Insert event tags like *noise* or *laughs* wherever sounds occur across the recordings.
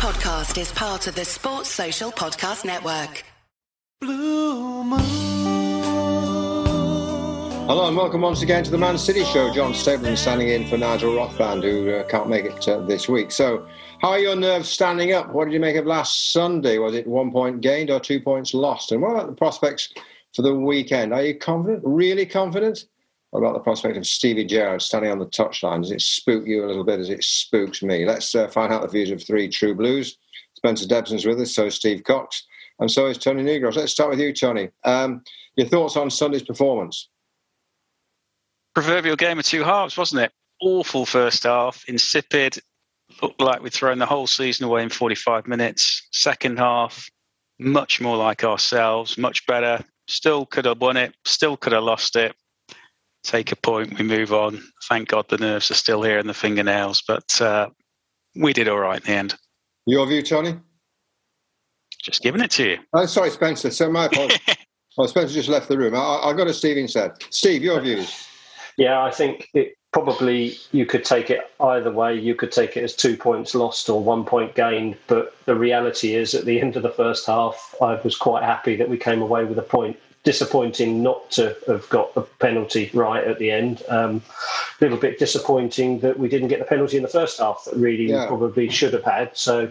podcast is part of the Sports Social Podcast Network. Blue Moon. Hello and welcome once again to the Man City Show. John Stapleton standing in for Nigel Rothband, who uh, can't make it uh, this week. So, how are your nerves standing up? What did you make of last Sunday? Was it one point gained or two points lost? And what about the prospects for the weekend? Are you confident? Really confident? About the prospect of Stevie Gerrard standing on the touchline? Does it spook you a little bit as it spooks me? Let's uh, find out the views of three true blues. Spencer Debson's with us, so is Steve Cox, and so is Tony Newgrosh. Let's start with you, Tony. Um, your thoughts on Sunday's performance? proverbial game of two halves, wasn't it? Awful first half, insipid. Looked like we'd thrown the whole season away in 45 minutes. Second half, much more like ourselves, much better. Still could have won it, still could have lost it. Take a point, we move on. Thank God the nerves are still here and the fingernails, but uh, we did all right in the end. Your view, Tony? Just giving it to you. Oh, sorry, Spencer. So my *laughs* apologies. well, Spencer just left the room. I, I got go to Steve instead. Steve, your views? Yeah, I think it probably you could take it either way. You could take it as two points lost or one point gained. But the reality is, at the end of the first half, I was quite happy that we came away with a point. Disappointing not to have got the penalty right at the end. Um, a little bit disappointing that we didn't get the penalty in the first half that really Yeah. probably should have had. So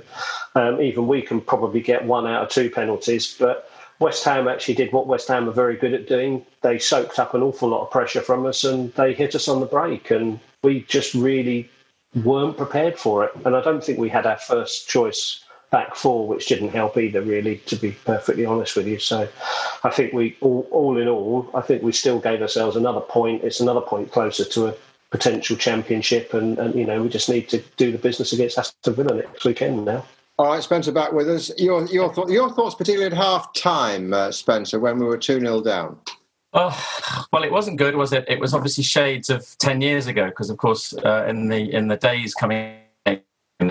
um, even we can probably get one out of two penalties. But West Ham actually did what West Ham are very good at doing. They soaked up an awful lot of pressure from us and they hit us on the break. And we just really weren't prepared for it. And I don't think we had our first choice back four, which didn't help either, really, to be perfectly honest with you. So I think we, all, all in all, I think we still gave ourselves another point. It's another point closer to a potential championship. And, and you know, we just need to do the business against Aston Villa next weekend now. All right, Spencer, back with us. Your your, thought, your thoughts, particularly at half time, uh, Spencer, when we were 2 0 down. Oh, well, it wasn't good, was it? It was obviously shades of ten years ago, because of course, uh, in the in the days coming, it's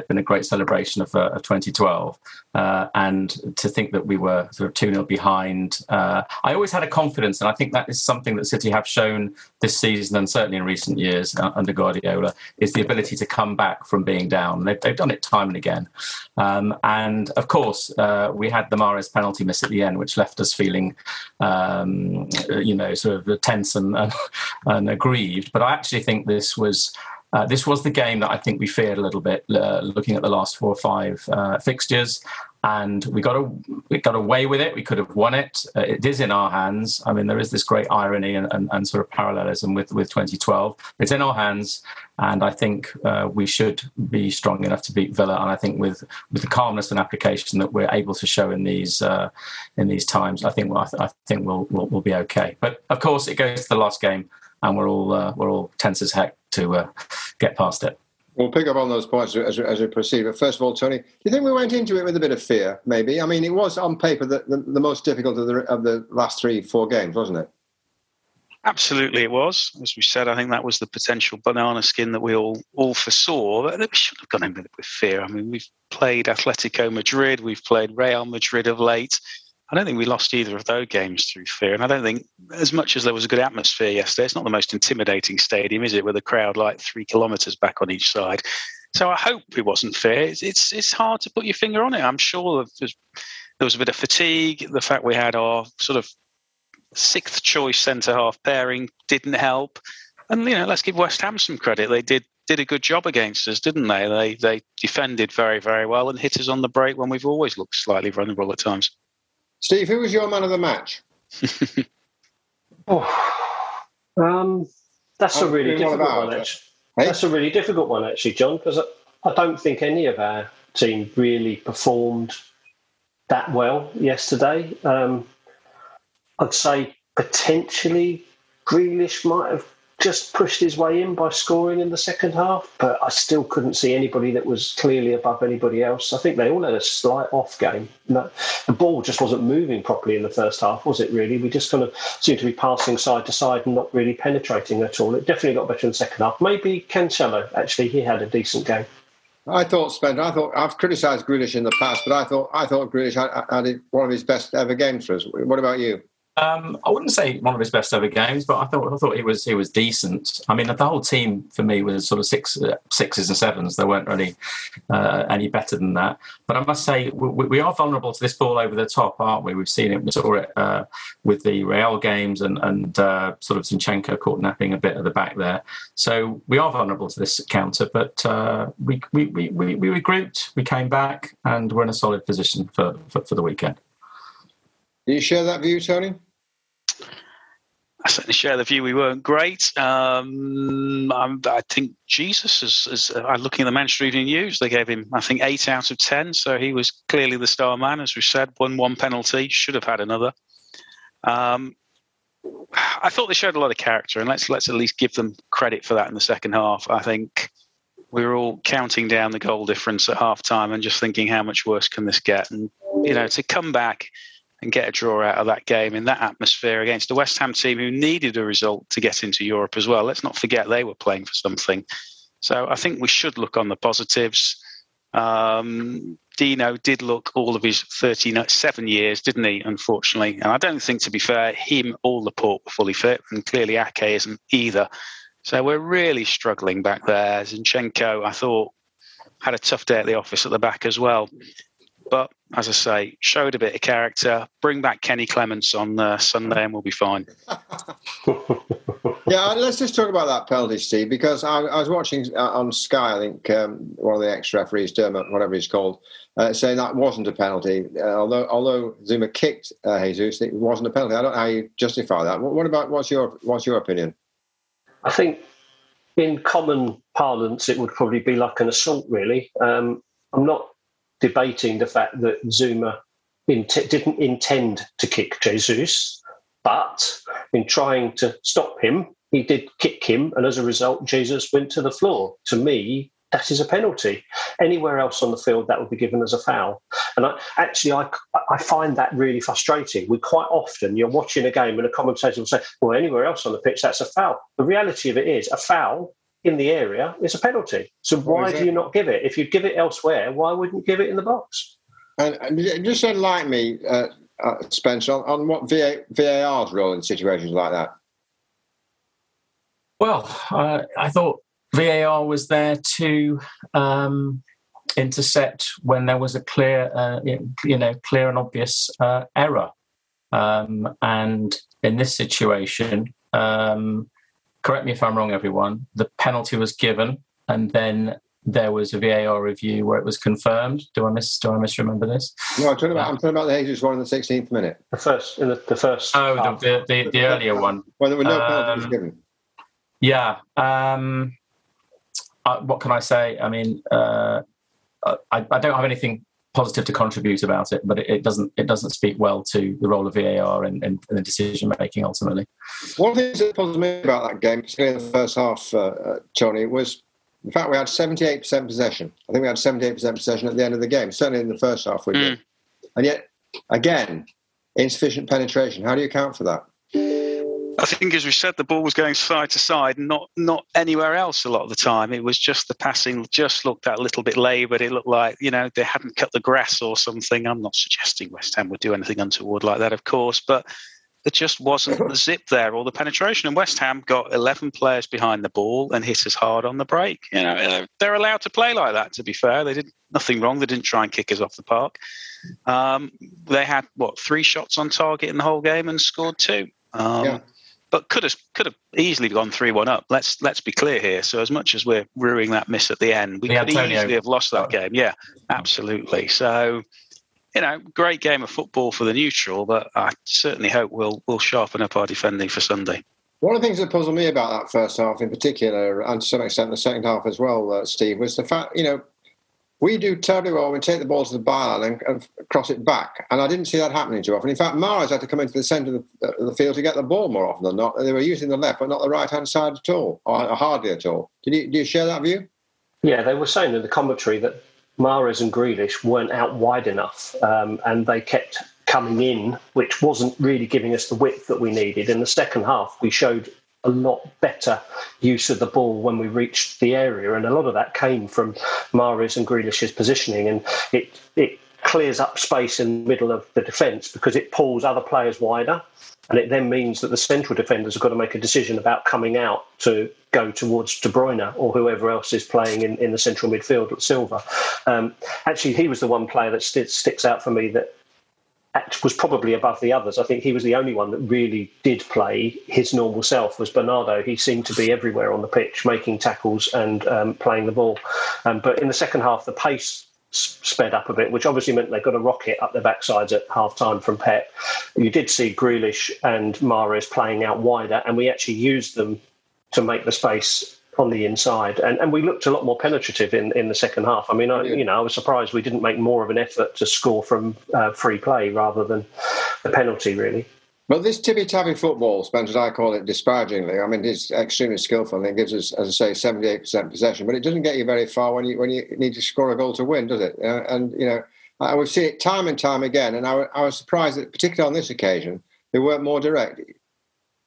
been a great celebration of, uh, of 2012, uh, and to think that we were sort of two 0 behind. Uh, I always had a confidence, and I think that is something that City have shown this season, and certainly in recent years uh, under Guardiola, is the ability to come back from being down. They've, they've done it time and again, um, and of course, uh, we had the Mahrez penalty miss at the end, which left us feeling, um, you know, sort of tense and, and, and aggrieved. But I actually think this was. Uh, this was the game that I think we feared a little bit, uh, looking at the last four or five uh, fixtures, and we got a, we got away with it. We could have won it. Uh, it is in our hands. I mean, there is this great irony and, and, and sort of parallelism with with 2012. It's in our hands, and I think uh, we should be strong enough to beat Villa. And I think with with the calmness and application that we're able to show in these uh, in these times, I think I, th- I think we'll, we'll we'll be okay. But of course, it goes to the last game, and we're all we're all tense as heck to uh, get past it. We'll pick up on those points as, as we proceed. But first of all, Tony, do you think we went into it with a bit of fear, maybe? I mean, it was on paper the, the, the most difficult of the, of the last three, four games, wasn't it? Absolutely, it was. As we said, I think that was the potential banana skin that we all all foresaw. But We should have gone in with with fear. I mean, we've played Atletico Madrid, we've played Real Madrid of late. I don't think we lost either of those games through fear. And I don't think, as much as there was a good atmosphere yesterday, it's not the most intimidating stadium, is it? With a crowd like three kilometres back on each side. So I hope it wasn't fear. It's, it's it's hard to put your finger on it. I'm sure there was a bit of fatigue. The fact we had our sort of sixth choice centre half pairing didn't help. And you know, let's give West Ham some credit. They did did a good job against us, didn't they? They they defended very very well and hit us on the break when we've always looked slightly vulnerable at times. Steve, who was your man of the match? Oh, um, that's a Oh, really difficult one, actually. Hey? That's a really difficult one, actually, John, because I, I don't think any of our team really performed that well yesterday. Um, I'd say potentially Grealish might have just pushed his way in by scoring in the second half, but I still couldn't see anybody that was clearly above anybody else. I think they all had a slight off game. The ball just wasn't moving properly in the first half, was it? Really, we just kind of seemed to be passing side to side and not really penetrating at all. It definitely got better in the second half. Maybe Cancelo actually he had a decent game. I thought Spencer. I thought I've criticised Grealish in the past, but I thought I thought Grealish had, had one of his best ever games for us. What about you? Um, I wouldn't say one of his best ever games, but I thought I thought he was he was decent. I mean, the whole team for me was sort of six uh, sixes and sevens. They weren't really uh, any better than that. But I must say, we, we, are vulnerable to this ball over the top, aren't we? We've seen it. We saw it uh, with the Real games and and uh, sort of Zinchenko caught napping a bit at the back there. So we are vulnerable to this counter. But uh, we, we, we we we regrouped, we came back, and we're in a solid position for, for, for the weekend. Do you share that view, Tony? I certainly share the view we weren't great. Um, i think Jesus is, is uh, looking at the Manchester Evening News. They gave him, I think, eight out of ten. So he was clearly the star man, as we said. Won one penalty, should have had another. Um, I thought they showed a lot of character, and let's let's at least give them credit for that in the second half. I think we were all counting down the goal difference at half time and just thinking, how much worse can this get? And you know, to come back and get a draw out of that game in that atmosphere against a West Ham team who needed a result to get into Europe as well. Let's not forget they were playing for something. So I think we should look on the positives. Um, Dino did look all of his 37 years, didn't he? Unfortunately, and I don't think, to be fair, him or Laporte were fully fit, and clearly Ake isn't either. So we're really struggling back there. Zinchenko, I thought, had a tough day at the office at the back as well. But as I say, showed a bit of character. Bring back Kenny Clements on uh, Sunday, and we'll be fine. *laughs* yeah, let's just talk about that penalty, Steve, because I, I was watching uh, on Sky. I think um, one of the ex referees, Dermot, whatever he's called, uh, saying that wasn't a penalty. Uh, although although Zouma kicked uh, Jesus, it wasn't a penalty. I don't know how you justify that. What, what about what's your what's your opinion? I think in common parlance, it would probably be like an assault. Really, um, I'm not debating the fact that Zouma didn't intend to kick Jesus, but in trying to stop him, he did kick him, and as a result, Jesus went to the floor. To me, that is a penalty. Anywhere else on the field, that would be given as a foul. And I, actually, I, I find that really frustrating. We quite often, you're watching a game and a commentator will say, well, anywhere else on the pitch, that's a foul. The reality of it is, a foul in the area is a penalty. So why do you not give it? If you give it elsewhere, why wouldn't you give it in the box? And, and just enlighten me, uh, uh, Spencer, on, on what VA, VAR's role in situations like that. Well, uh, I thought VAR was there to um, intercept when there was a clear, uh, you know, clear and obvious uh, error. Um, and in this situation, um, correct me if I'm wrong, everyone, the penalty was given and then there was a VAR review where it was confirmed. Do I miss? Do I misremember this? No, I'm talking about. I'm talking about the Jesus one in the 16th minute. The first, in the, the first. Oh, the, the, the, the, earlier one. When there were no penalties um, given. Yeah. Um, uh, what can I say? I mean, uh, I, I, don't have anything positive to contribute about it, but it, it, doesn't it doesn't speak well to the role of VAR and, and, and the decision making ultimately. One of the things that puzzled me about that game, particularly in the first half, uh, uh, Tony, was in fact we had seventy eight percent possession. I think we had seventy eight percent possession at the end of the game. Certainly in the first half we did, mm. and yet again insufficient penetration. How do you account for that? I think, as we said, the ball was going side to side, not not anywhere else a lot of the time. It was just the passing just looked that little bit laboured. It looked like you know they hadn't cut the grass or something. I'm not suggesting West Ham would do anything untoward like that, of course, but there just wasn't the zip there or the penetration. And West Ham got 11 players behind the ball and hit us hard on the break. You know, they're allowed to play like that. To be fair, they did nothing wrong. They didn't try and kick us off the park. Um, they had what three shots on target in the whole game and scored two. Um, yeah but could have could have easily gone three one up. Let's let's be clear here. So as much as we're ruining that miss at the end, we could easily have lost that game. Yeah, absolutely. So you know, great game of football for the neutral, but I certainly hope we'll we'll sharpen up our defending for Sunday. One of the things that puzzled me about that first half, in particular, and to some extent the second half as well, uh, Steve, was the fact you know we do terribly well when we take the ball to the byline and, and, cross it back. And I didn't see that happening too often. In fact, Mahrez had to come into the centre of the, uh, the, field to get the ball more often than not. They were using the left, but not the right hand side at all, or hardly at all. Did you, do you share that view? Yeah, they were saying in the commentary that Mahrez and Grealish weren't out wide enough um, and they kept coming in, which wasn't really giving us the width that we needed. In the second half, we showed a lot better use of the ball when we reached the area, and a lot of that came from Mahrez and Grealish's positioning, and it it clears up space in the middle of the defence because it pulls other players wider. and it then means that the central defenders have got to make a decision about coming out to go towards De Bruyne or whoever else is playing in, in the central midfield at Silva. Um, actually, he was the one player that st- sticks out for me that was probably above the others. I think he was the only one that really did play his normal self. Was Bernardo? He seemed to be everywhere on the pitch, making tackles and um, playing the ball. Um, but in the second half, the pace sped up a bit, which obviously meant they got a rocket up their backsides at half time from Pep. You did see Grealish and Mahrez playing out wider, and we actually used them to make the space on the inside, and, and we looked a lot more penetrative in, in the second half. I mean, I, you know, I was surprised we didn't make more of an effort to score from uh, free play rather than the penalty, really. But this tippy tappy football, Spencer, as I call it disparagingly, I mean, it's extremely skillful and it gives us, as I say, 78% possession, but it doesn't get you very far when you when you need to score a goal to win, does it? Uh, and, you know, I, we've seen it time and time again, and I, I was surprised that, particularly on this occasion, they weren't more direct.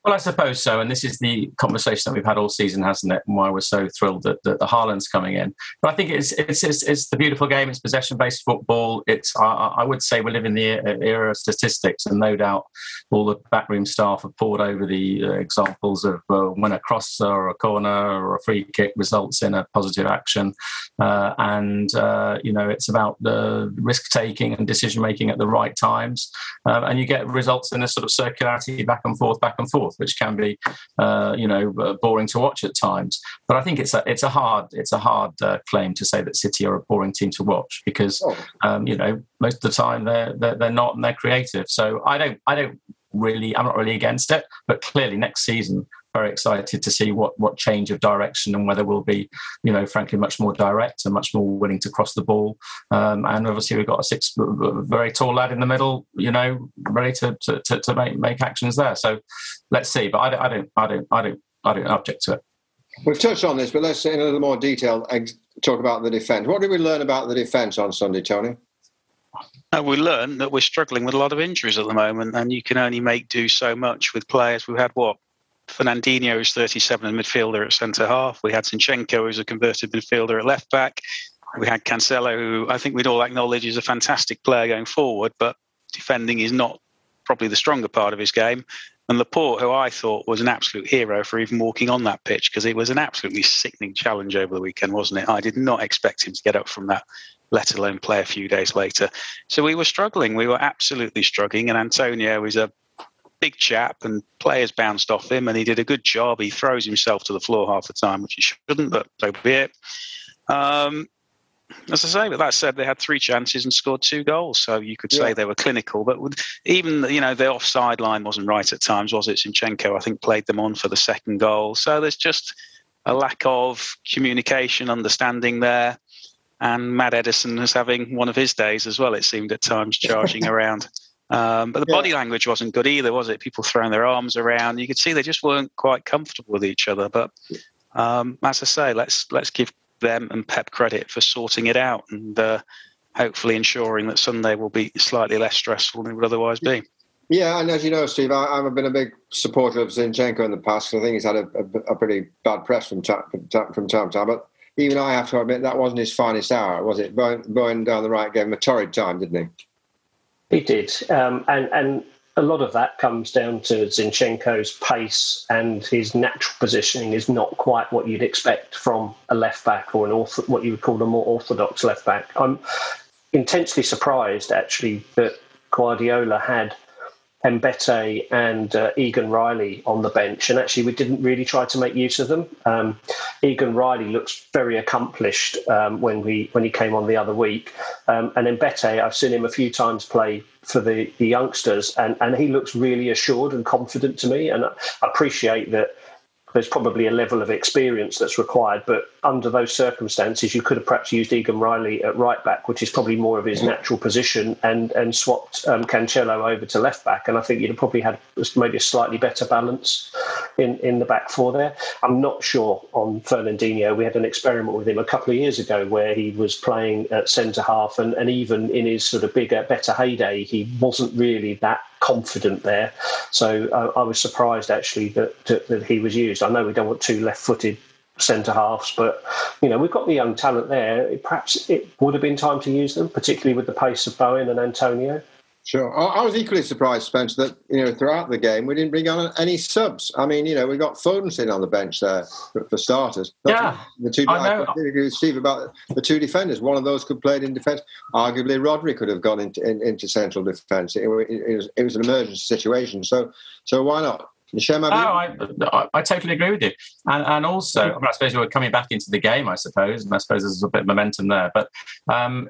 Well, I suppose so. And this is the conversation that we've had all season, hasn't it? And why we're so thrilled that, that the Haaland's coming in. But I think it's it's it's, it's the beautiful game. It's possession based football. It's I, I, would say we live in the era of statistics, and no doubt all the backroom staff have poured over the uh, examples of uh, when a cross or a corner or a free kick results in a positive action, uh, and uh, you know it's about the risk taking and decision making at the right times, um, and you get results in a sort of circularity back and forth, back and forth which can be, uh, you know, uh, boring to watch at times. But I think it's a it's a hard it's a hard uh, claim to say that City are a boring team to watch because, oh. um, you know, most of the time they're, they're they're not and they're creative. So I don't I don't really I'm not really against it, but clearly next season very excited to see what what change of direction and whether we'll be, you know, frankly much more direct and much more willing to cross the ball. Um, and obviously we've got a six very tall lad in the middle, you know, ready to to, to, to make make actions there. So let's see. But I don't I don't I don't I don't I don't object to it. We've touched on this, but let's in a little more detail talk about the defence. What did we learn about the defence on Sunday, Tony? Uh, we learned that we're struggling with a lot of injuries at the moment, and you can only make do so much with players. We've had what Fernandinho is 37 and midfielder at centre half. We had Zinchenko who's a converted midfielder at left back. We had Cancelo, who I think we'd all acknowledge is a fantastic player going forward, but defending is not probably the stronger part of his game. And Laporte, who I thought was an absolute hero for even walking on that pitch, because it was an absolutely sickening challenge over the weekend, wasn't it? I did not expect him to get up from that, let alone play a few days later. So we were struggling. We were absolutely struggling. And Antonio is a big chap, and players bounced off him, and he did a good job. He throws himself to the floor half the time, which he shouldn't, but so be it. Um, as I say, but that said, they had three chances and scored two goals, so you could say yeah. they were clinical. But even you know the offside line wasn't right at times, was it? Zinchenko, I think, played them on for the second goal. So there's just a lack of communication, understanding there. And Matt Ederson was having one of his days as well. It seemed at times charging *laughs* around. Um, but the yeah. body language wasn't good either, was it? People throwing their arms around. You could see they just weren't quite comfortable with each other. But um, as I say, let's let's give them and Pep credit for sorting it out and uh, hopefully ensuring that Sunday will be slightly less stressful than it would otherwise be. Yeah, and as you know, Steve, I, have been a big supporter of Zinchenko in the past. I think he's had a, a, a pretty bad press from, time, from time to time. But even I have to admit that wasn't his finest hour, was it? Going, going down the right gave him a torrid time, didn't he? He did, um, and and a lot of that comes down to Zinchenko's pace and his natural positioning is not quite what you'd expect from a left back or an ortho, what you would call a more orthodox left back. I'm intensely surprised actually that Guardiola had Mbete and uh, Egan Riley on the bench, and actually we didn't really try to make use of them. Um, Egan Riley looks very accomplished um, when we when he came on the other week, um, and Mbete I've seen him a few times play for the, the youngsters, and, and he looks really assured and confident to me, and I appreciate that there's probably a level of experience that's required. But under those circumstances, you could have perhaps used Egan Riley at right back, which is probably more of his natural position, and and swapped um, Cancelo over to left back. And I think you'd have probably had maybe a slightly better balance in, in the back four there. I'm not sure on Fernandinho. We had an experiment with him a couple of years ago where he was playing at centre half, and, and even in his sort of bigger, better heyday, he wasn't really that confident there. So uh, I was surprised actually that, that, that he was used. I know we don't want two left-footed centre halves, but you know we've got the young talent there. Perhaps it would have been time to use them, particularly with the pace of Bowen and Antonio. Sure. I was equally surprised, Spencer, that you know throughout the game we didn't bring on any subs. I mean, you know, we got Foden sitting on the bench there for, for starters. Not yeah, the two. I, know. I agree with Steve about the two defenders. One of those could play in defence. Arguably, Rodri could have gone into in, into central defence. It, it, it, was, it was an emergency situation. So, so why not? No, I, I, I, totally agree with you. And, and also, I, mean, I suppose you were coming back into the game, I suppose, and I suppose there's a bit of momentum there. But um,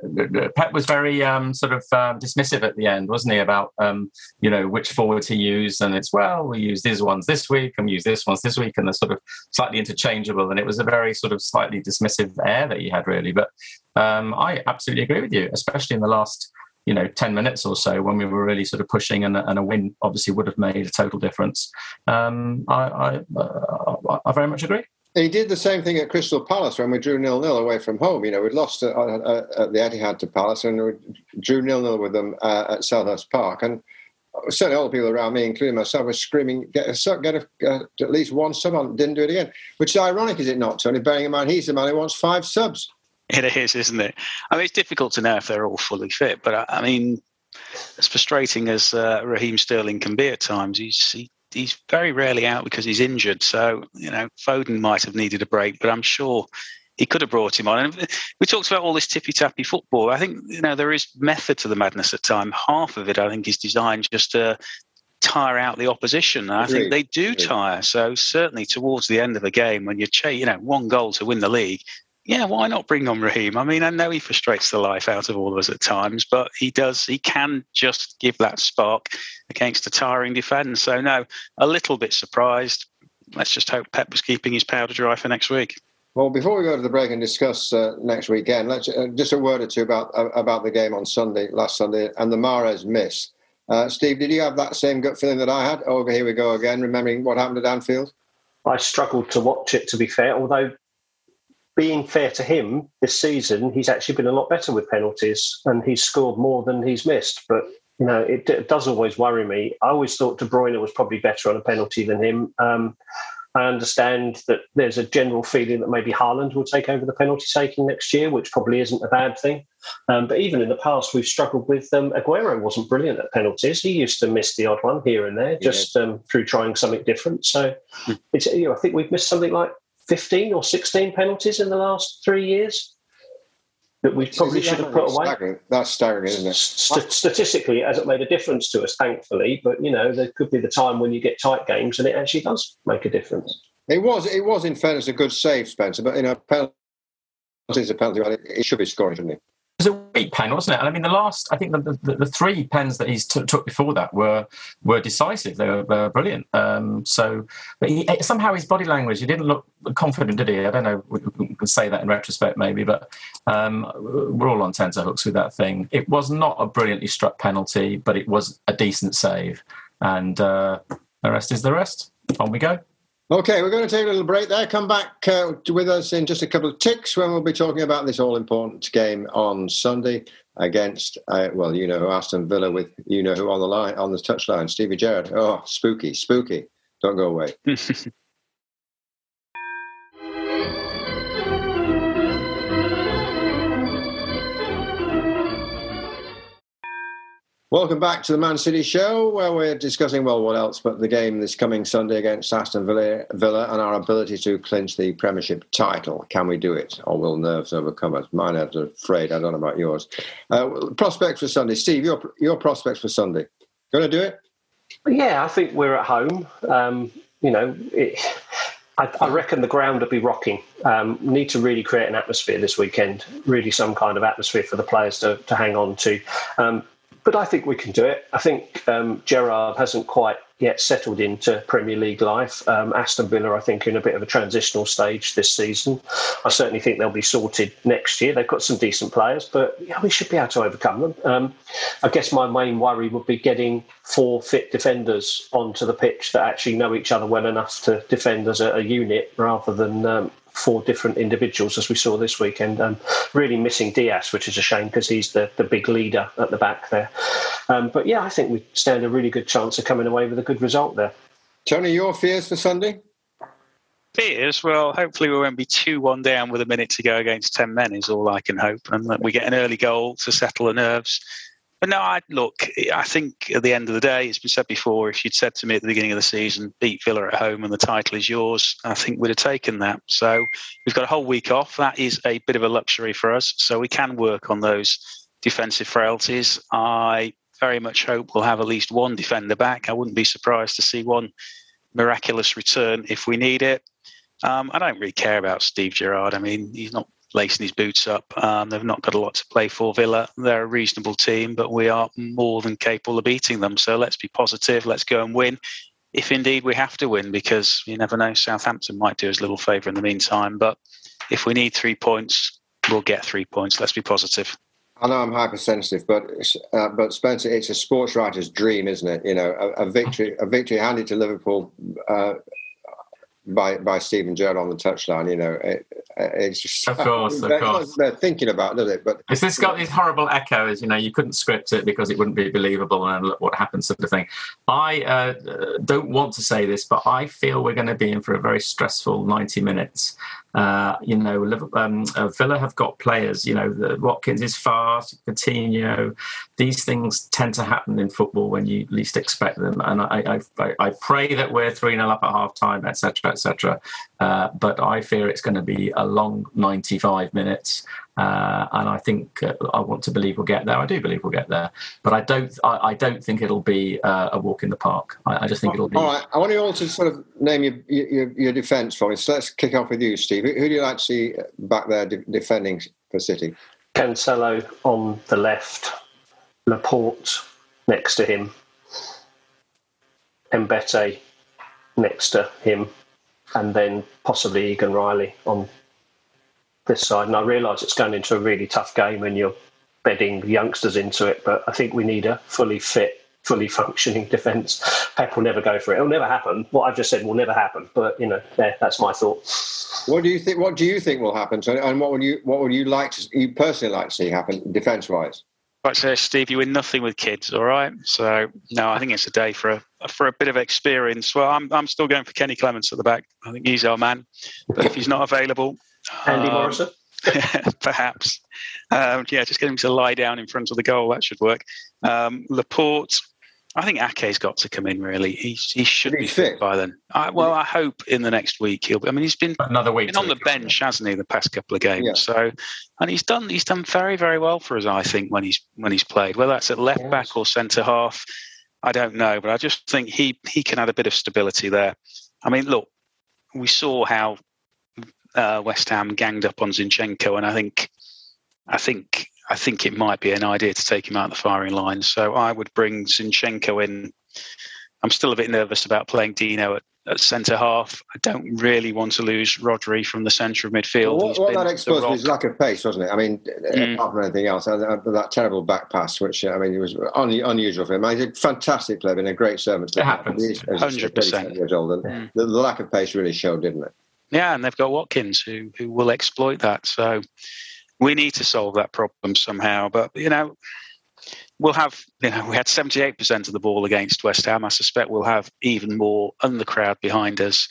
Pep was very um, sort of um, dismissive at the end, wasn't he, about, um, you know, which forwards he used. And it's, well, we use these ones this week and we use this ones this week. And they're sort of slightly interchangeable. And it was a very sort of slightly dismissive air that he had, really. But um, I absolutely agree with you, especially in the last you know 10 minutes or so when we were really sort of pushing and, and a win obviously would have made a total difference um, I, I, uh, I, very much agree he did the same thing at Crystal Palace when we drew nil nil away from home. You know, we'd lost at, at the Etihad to Palace and we drew nil nil with them uh, at Selhurst Park. And certainly all the people around me, including myself, were screaming, "Get a get a, uh, at least one sub on." Didn't do it again. Which is ironic, is it not, Tony? Bearing in mind he's the man who wants five subs. *laughs* It is, isn't it? I mean, it's difficult to know if they're all fully fit, but I, I mean, as frustrating as uh, Raheem Sterling can be at times, he's he, he's very rarely out because he's injured. So you know, Foden might have needed a break, but I'm sure he could have brought him on. And we talked about all this tippy tappy football. I think you know there is method to the madness at time. Half of it, I think, is designed just to tire out the opposition. I think they do tire. So certainly towards the end of the game, when you're you know one goal to win the league, yeah, why not bring on Raheem? I mean, I know he frustrates the life out of all of us at times, but he does, he can just give that spark against a tiring defence. So, no, a little bit surprised. Let's just hope Pep was keeping his powder dry for next week. Well, before we go to the break and discuss uh, next weekend, let's uh, just a word or two about uh, about the game on Sunday, last Sunday, and the Mahrez miss. Uh, Steve, did you have that same gut feeling that I had? Over here we go again, remembering what happened at Anfield. I struggled to watch it, to be fair. Although being fair to him, this season he's actually been a lot better with penalties, and he's scored more than he's missed. But you know, it, it does always worry me. I always thought De Bruyne was probably better on a penalty than him. Um, I understand that there's a general feeling that maybe Haaland will take over the penalty taking next year, which probably isn't a bad thing. Um, but even in the past, we've struggled with um, Aguero wasn't brilliant at penalties. He used to miss the odd one here and there, just yeah. um, through trying something different. So hmm. it's, you know, I think we've missed something like 15 or 16 penalties in the last three years that we probably should have put away. Staggering. That's staggering, isn't it? St- statistically, it hasn't made a difference to us, thankfully. But you know, there could be the time when you get tight games, and it actually does make a difference. It was, it was, in fairness, a good save, Spencer. But you know, penalty is a penalty. It should be scoring, shouldn't he? Was a weak pen, wasn't it? And I mean, the last, I think the, the, the three pens that he's t- took before that were were decisive. They were, were brilliant. Um, so, but he, somehow his body language, he didn't look confident, did he? I don't know. We can say that in retrospect, maybe, but um, we're all on tenterhooks with that thing. It was not a brilliantly struck penalty, but it was a decent save, and uh, the rest is the rest. On we go. Okay, we're going to take a little break there. Come back uh, with us in just a couple of ticks when we'll be talking about this all important game on Sunday against, uh, well, you know who, Aston Villa with you know who on the line, on the touchline, Stevie Gerrard. Oh, spooky, spooky. Don't go away. *laughs* Welcome back to the Man City Show, where we're discussing, well, what else but the game this coming Sunday against Aston Villa, Villa and our ability to clinch the Premiership title. Can we do it, or will nerves overcome us? Mine are afraid. I don't know about yours. Uh, prospects for Sunday. Steve, your, your prospects for Sunday. Going to do it? Yeah, I think we're at home. Um, you know, it, I, I, reckon the ground will be rocking. Um, need to really create an atmosphere this weekend, really some kind of atmosphere for the players to, to hang on to. Um, but I think we can do it. I think um, Gerrard hasn't quite yet settled into Premier League life. Um, Aston Villa, I think, in a bit of a transitional stage this season. I certainly think they'll be sorted next year. They've got some decent players, but yeah, we should be able to overcome them. Um, I guess my main worry would be getting four fit defenders onto the pitch that actually know each other well enough to defend as a, a unit rather than um, four different individuals, as we saw this weekend. Um, really missing Dias, which is a shame because he's the, the big leader at the back there. Um, but yeah, I think we stand a really good chance of coming away with a good result there. Tony, your fears for Sunday? Fears? Well, hopefully we won't be 2 1 down with a minute to go against 10 men, is all I can hope. And that we get an early goal to settle the nerves. But no, I look. I think at the end of the day, it's been said before. If you'd said to me at the beginning of the season, beat Villa at home and the title is yours, I think we'd have taken that. So we've got a whole week off. That is a bit of a luxury for us. So we can work on those defensive frailties. I very much hope we'll have at least one defender back. I wouldn't be surprised to see one miraculous return if we need it. Um, I don't really care about Steve Gerrard. I mean, he's not lacing his boots up. Um, they've not got a lot to play for. Villa, they're a reasonable team, but we are more than capable of beating them. So let's be positive. Let's go and win. If indeed we have to win, because you never know, Southampton might do us a little favour in the meantime. But if we need three points, we'll get three points. Let's be positive. I know I'm hypersensitive, but uh, but Spencer, it's a sports writer's dream, isn't it? You know, a, a victory, a victory handed to Liverpool uh, by by Stephen Gerrard on the touchline. You know, it, it's just of course, of course. They're thinking about, does it? But it's this got these horrible echoes. You know, you couldn't script it because it wouldn't be believable, and look what happened, sort of thing. I uh, don't want to say this, but I feel we're going to be in for a very stressful ninety minutes. Uh, you know, um, uh, Villa have got players. You know, the, Watkins is fast. Coutinho. These things tend to happen in football when you least expect them. And I, I, I pray that we're three 0 up at half time, etc., etc. Uh, but I fear it's going to be a long ninety-five minutes. Uh, and I think uh, I want to believe we'll get there. I do believe we'll get there, but I don't. I, I don't think it'll be uh, a walk in the park. I, I, just think it'll be. All right. I want you all to sort of name your your, your defence for me. So let's kick off with you, Steve. Who, who do you like to see back there de- defending for City? Cancelo on the left, Laporte next to him, Mbete next to him, and then possibly Egan Riley on this side. And I realise it's going into a really tough game and you're bedding youngsters into it, but I think we need a fully fit, fully functioning *laughs* defence. Pep will never go for it. It'll never happen. What I've just said will never happen. But you know, yeah, that's my thought. What do you think? What do you think will happen? and what would you what would you like to you personally like to see happen defence wise? Right, so Steve, you win nothing with kids, all right? So no, I think it's a day for a for a bit of experience. Well, I'm I'm still going for Kenny Clements at the back. I think he's our man. But if he's not available, Andy um, Morrison. *laughs* perhaps. Um, yeah, just getting him to lie down in front of the goal. That should work. Um, Laporte. I think Ake's got to come in. Really, he he should be fit by then. I, well, I hope in the next week he'll. Be, I mean, he's been another week been on the bench, hasn't he, the past couple of games? Yeah. So, and he's done he's done very very well for us. I think when he's when he's played, whether that's at left yes. back or centre half, I don't know, but I just think he he can add a bit of stability there. I mean, look, we saw how uh, West Ham ganged up on Zinchenko, and I think, I think, I think it might be an idea to take him out of the firing line. So I would bring Zinchenko in. I'm still a bit nervous about playing Dino at, at centre half. I don't really want to lose Rodri from the centre of midfield. Well, what, what that exposed was lack of pace, wasn't it? I mean, mm. apart from anything else, that terrible back pass, which I mean, it was un- unusual for him. He's a fantastic player, and a great servant. To It happens. Hundred percent. Years old, and mm. the, the lack of pace really showed, didn't it? Yeah, and they've got Watkins who who will exploit that. So we need to solve that problem somehow. But you know, we'll have you know we had seventy eight percent of the ball against West Ham. I suspect we'll have even more and the crowd behind us,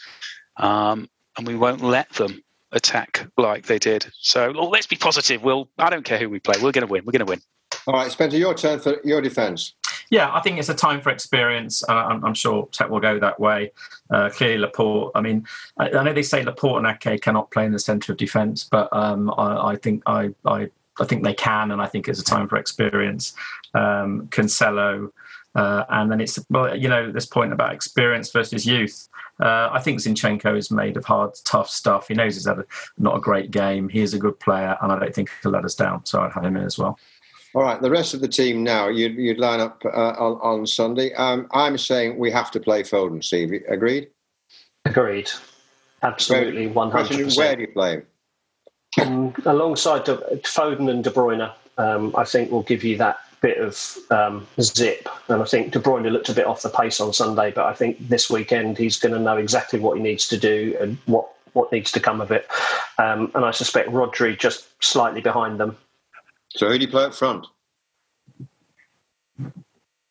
um, and we won't let them attack like they did. So well, let's be positive. We'll. I don't care who we play. We're going to win. We're going to win. All right, Spencer, your turn for your defence. Yeah, I think it's a time for experience. Uh, I'm, I'm, sure Pep will go that way. Uh, clearly, Laporte. I mean, I, I, know they say Laporte and Ake cannot play in the centre of defence, but um, I, I, think I, I, I think they can, and I think it's a time for experience. Um, Cancelo, uh, and then it's well, you know, this point about experience versus youth. Uh, I think Zinchenko is made of hard, tough stuff. He knows he's had a, not a great game. He is a good player, and I don't think he'll let us down. So I'd have him in as well. All right, the rest of the team now, you'd, you'd line up uh, on, on Sunday. Um, I'm saying we have to play Foden, Steve. Agreed? Agreed. Absolutely, where, 100%. Where do you play him? Um, alongside De, Foden and De Bruyne, um, I think will give you that bit of um, zip. And I think De Bruyne looked a bit off the pace on Sunday, but I think this weekend he's going to know exactly what he needs to do and what, what needs to come of it. Um, and I suspect Rodri just slightly behind them so who do you play up front?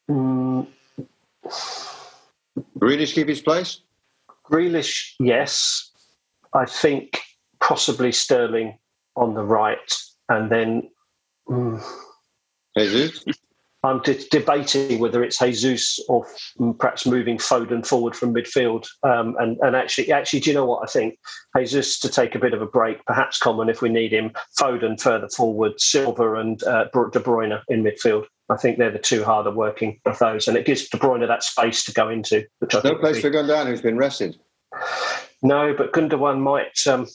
Mm. Grealish keep his place? Grealish, yes. I think possibly Sterling on the right, and then. Mm, Jesus? I'm de- debating whether it's Jesus or perhaps moving Foden forward from midfield. Um, and, and actually, actually, do you know what I think? Jesus to take a bit of a break, perhaps Common if we need him. Foden further forward, Silva and uh, De Bruyne in midfield. I think they're the two harder working of those, and it gives De Bruyne that space to go into. Which I no place for Gundogan, who's been rested. No, but Gundogan might um,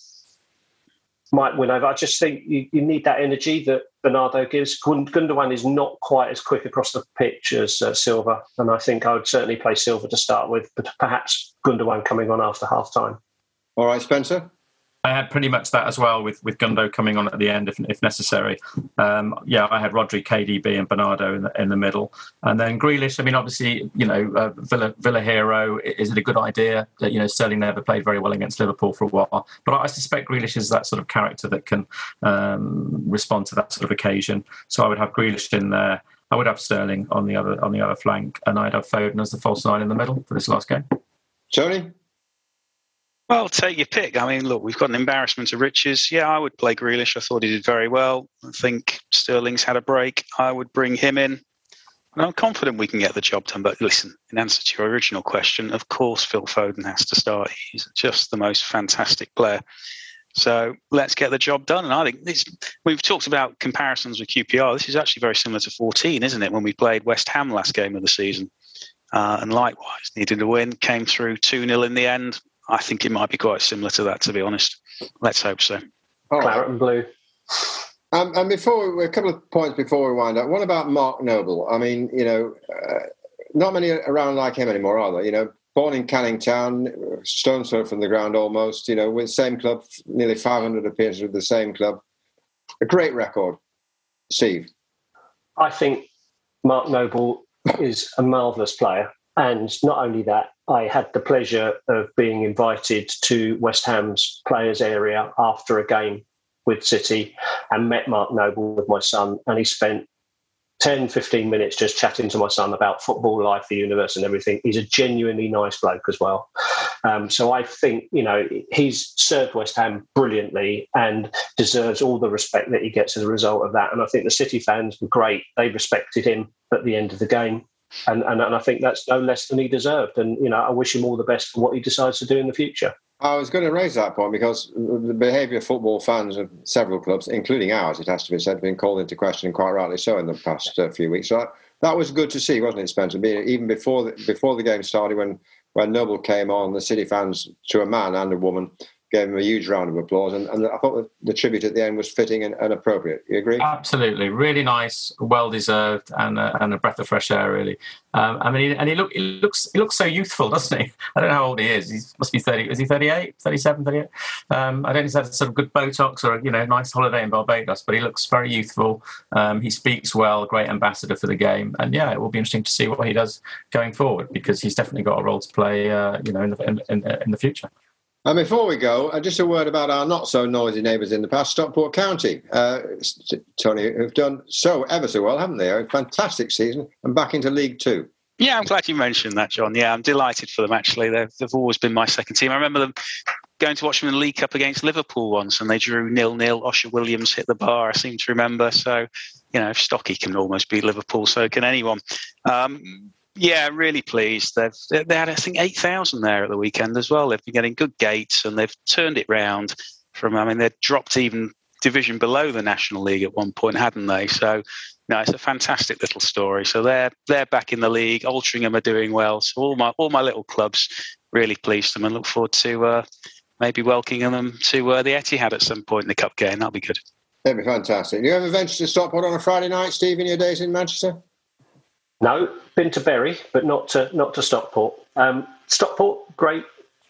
might win over. I just think you, you need that energy that Bernardo gives. Gundogan is not quite as quick across the pitch as uh, Silva, and I think I would certainly play Silva to start with, but perhaps Gundogan coming on after half time. All right, Spencer. I had pretty much that as well with, with Gundo coming on at the end if, if necessary. Um, yeah, I had Rodri, KDB, and Bernardo in the, in the middle. And then Grealish, I mean, obviously, you know, uh, Villa, Villa hero, is it a good idea that, you know, Sterling never played very well against Liverpool for a while? But I suspect Grealish is that sort of character that can um, respond to that sort of occasion. So I would have Grealish in there. I would have Sterling on the other on the other flank, and I'd have Foden as the false nine in the middle for this last game. Tony? Well, take your pick. I mean, look, we've got an embarrassment of riches. Yeah, I would play Grealish. I thought he did very well. I think Sterling's had a break. I would bring him in. And I'm confident we can get the job done. But listen, in answer to your original question, of course, Phil Foden has to start. He's just the most fantastic player. So let's get the job done. And I think this, we've talked about comparisons with QPR. This is actually very similar to 14, isn't it? When we played West Ham last game of the season. Uh, and likewise, needed a win, came through 2 0 in the end. I think it might be quite similar to that, to be honest. Let's hope so. All Claret right. and blue. Um, and before we, a couple of points before we wind up. What about Mark Noble? I mean, you know, uh, not many around like him anymore, are there? You know, born in Canning Town, stone's throw from the ground almost. You know, with same club, nearly 500 appearances with the same club. A great record, Steve. I think Mark Noble is a marvellous player. And not only that, I had the pleasure of being invited to West Ham's players' area after a game with City and met Mark Noble with my son. And he spent 10, 15 minutes just chatting to my son about football life, the universe, and everything. He's a genuinely nice bloke as well. Um, so I think, you know, he's served West Ham brilliantly and deserves all the respect that he gets as a result of that. And I think the City fans were great. They respected him at the end of the game and, and, and I think that's no less than he deserved. And you know, I wish him all the best for what he decides to do in the future. I was going to raise that point because the behaviour of football fans of several clubs, including ours, it has to be said, have been called into question, quite rightly so, in the past uh, few weeks. So that, that, was good to see, wasn't it, Spencer? Even before the, before the game started, when when Noble came on, the City fans, to a man and a woman, gave him a huge round of applause. And, and I thought the tribute at the end was fitting and, and appropriate. You agree? Absolutely, really nice, well deserved, and a, and a breath of fresh air. Really, um, I mean, and he look he looks he looks so youthful, *laughs* doesn't he? I don't know how old he is. He must be thirty. Is he 38, 37, 38? Um, I don't know if he's had sort of good Botox or you know, nice holiday in Barbados, but he looks very youthful. Um, he speaks well, great ambassador for the game, and yeah, it will be interesting to see what he does going forward because he's definitely got a role to play. Uh, you know, in the in, in, in the future. And before we go, uh, just a word about our not so noisy neighbours in the past, Stockport County. Uh, Tony, who've done so ever so well, haven't they? A fantastic season and back into League Two. Yeah, I'm glad you mentioned that, John. Yeah, I'm delighted for them, actually. They've, they've always been my second team. I remember them going to watch them in the League Cup against Liverpool once and they drew nil nil. Osher Williams hit the bar, I seem to remember. So, you know, Stocky can almost beat Liverpool, so can anyone. Um, yeah, really pleased. They've they had I think eight thousand there at the weekend as well. They've been getting good gates and they've turned it round from. I mean, they'd dropped even division below the National League at one point, hadn't they? So, no, it's a fantastic little story. So they're they're back in the league. Altrincham are doing well. So all my all my little clubs really pleased them and look forward to uh, maybe welcoming them to uh, the Etihad at some point in the cup game. That'll be good. That'd be fantastic. You ever venture to Stockport on a Friday night, Steve, in your days in Manchester? No, been to Bury, but not to not to Stockport. Um, Stockport, great,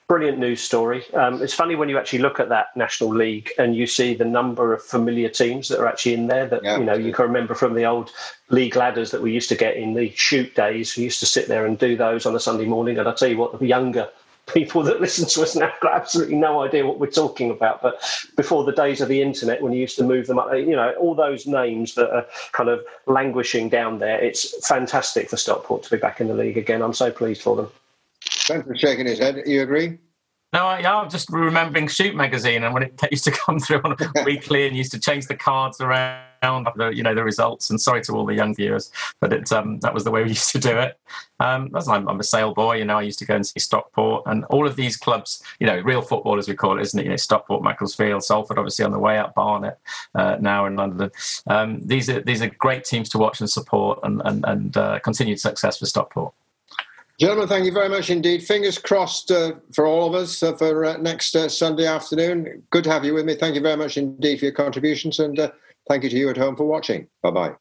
brilliant news story. Um, it's funny when you actually look at that National League and you see the number of familiar teams that are actually in there. That yeah, you know you can remember from the old league ladders that we used to get in the shoot days. We used to sit there and do those on a Sunday morning. And I tell you what, the younger people that listen to us now got absolutely no idea what we're talking about. But before the days of the internet, when you used to move them up, you know, all those names that are kind of languishing down there, it's fantastic for Stockport to be back in the league again. I'm so pleased for them. Thanks for shaking his head. You agree? No, I, am just remembering Shoot magazine and when it *laughs* used to come through on *laughs* weekly and used to change the cards around the you know the results. And sorry to all the young viewers, but it um, that was the way we *laughs* used to do it. Um, I'm, I'm, a Sale boy, you know. I used to go and see Stockport and all of these clubs. You know, real football as we call it, isn't it? You know, Stockport, Macclesfield, Salford, obviously on the way up, Barnet uh, now in London. Um, these are these are great teams to watch and support, and and, and uh, continued success for Stockport. Gentlemen, thank you very much indeed. Fingers crossed uh, for all of us uh, for uh, next uh, Sunday afternoon. Good to have you with me. Thank you very much indeed for your contributions, and uh, thank you to you at home for watching. Bye bye.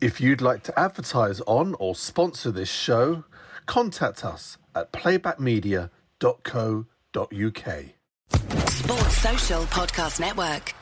If you'd like to advertise on or sponsor this show, contact us at playbackmedia.co.uk. Sports Social Podcast Network.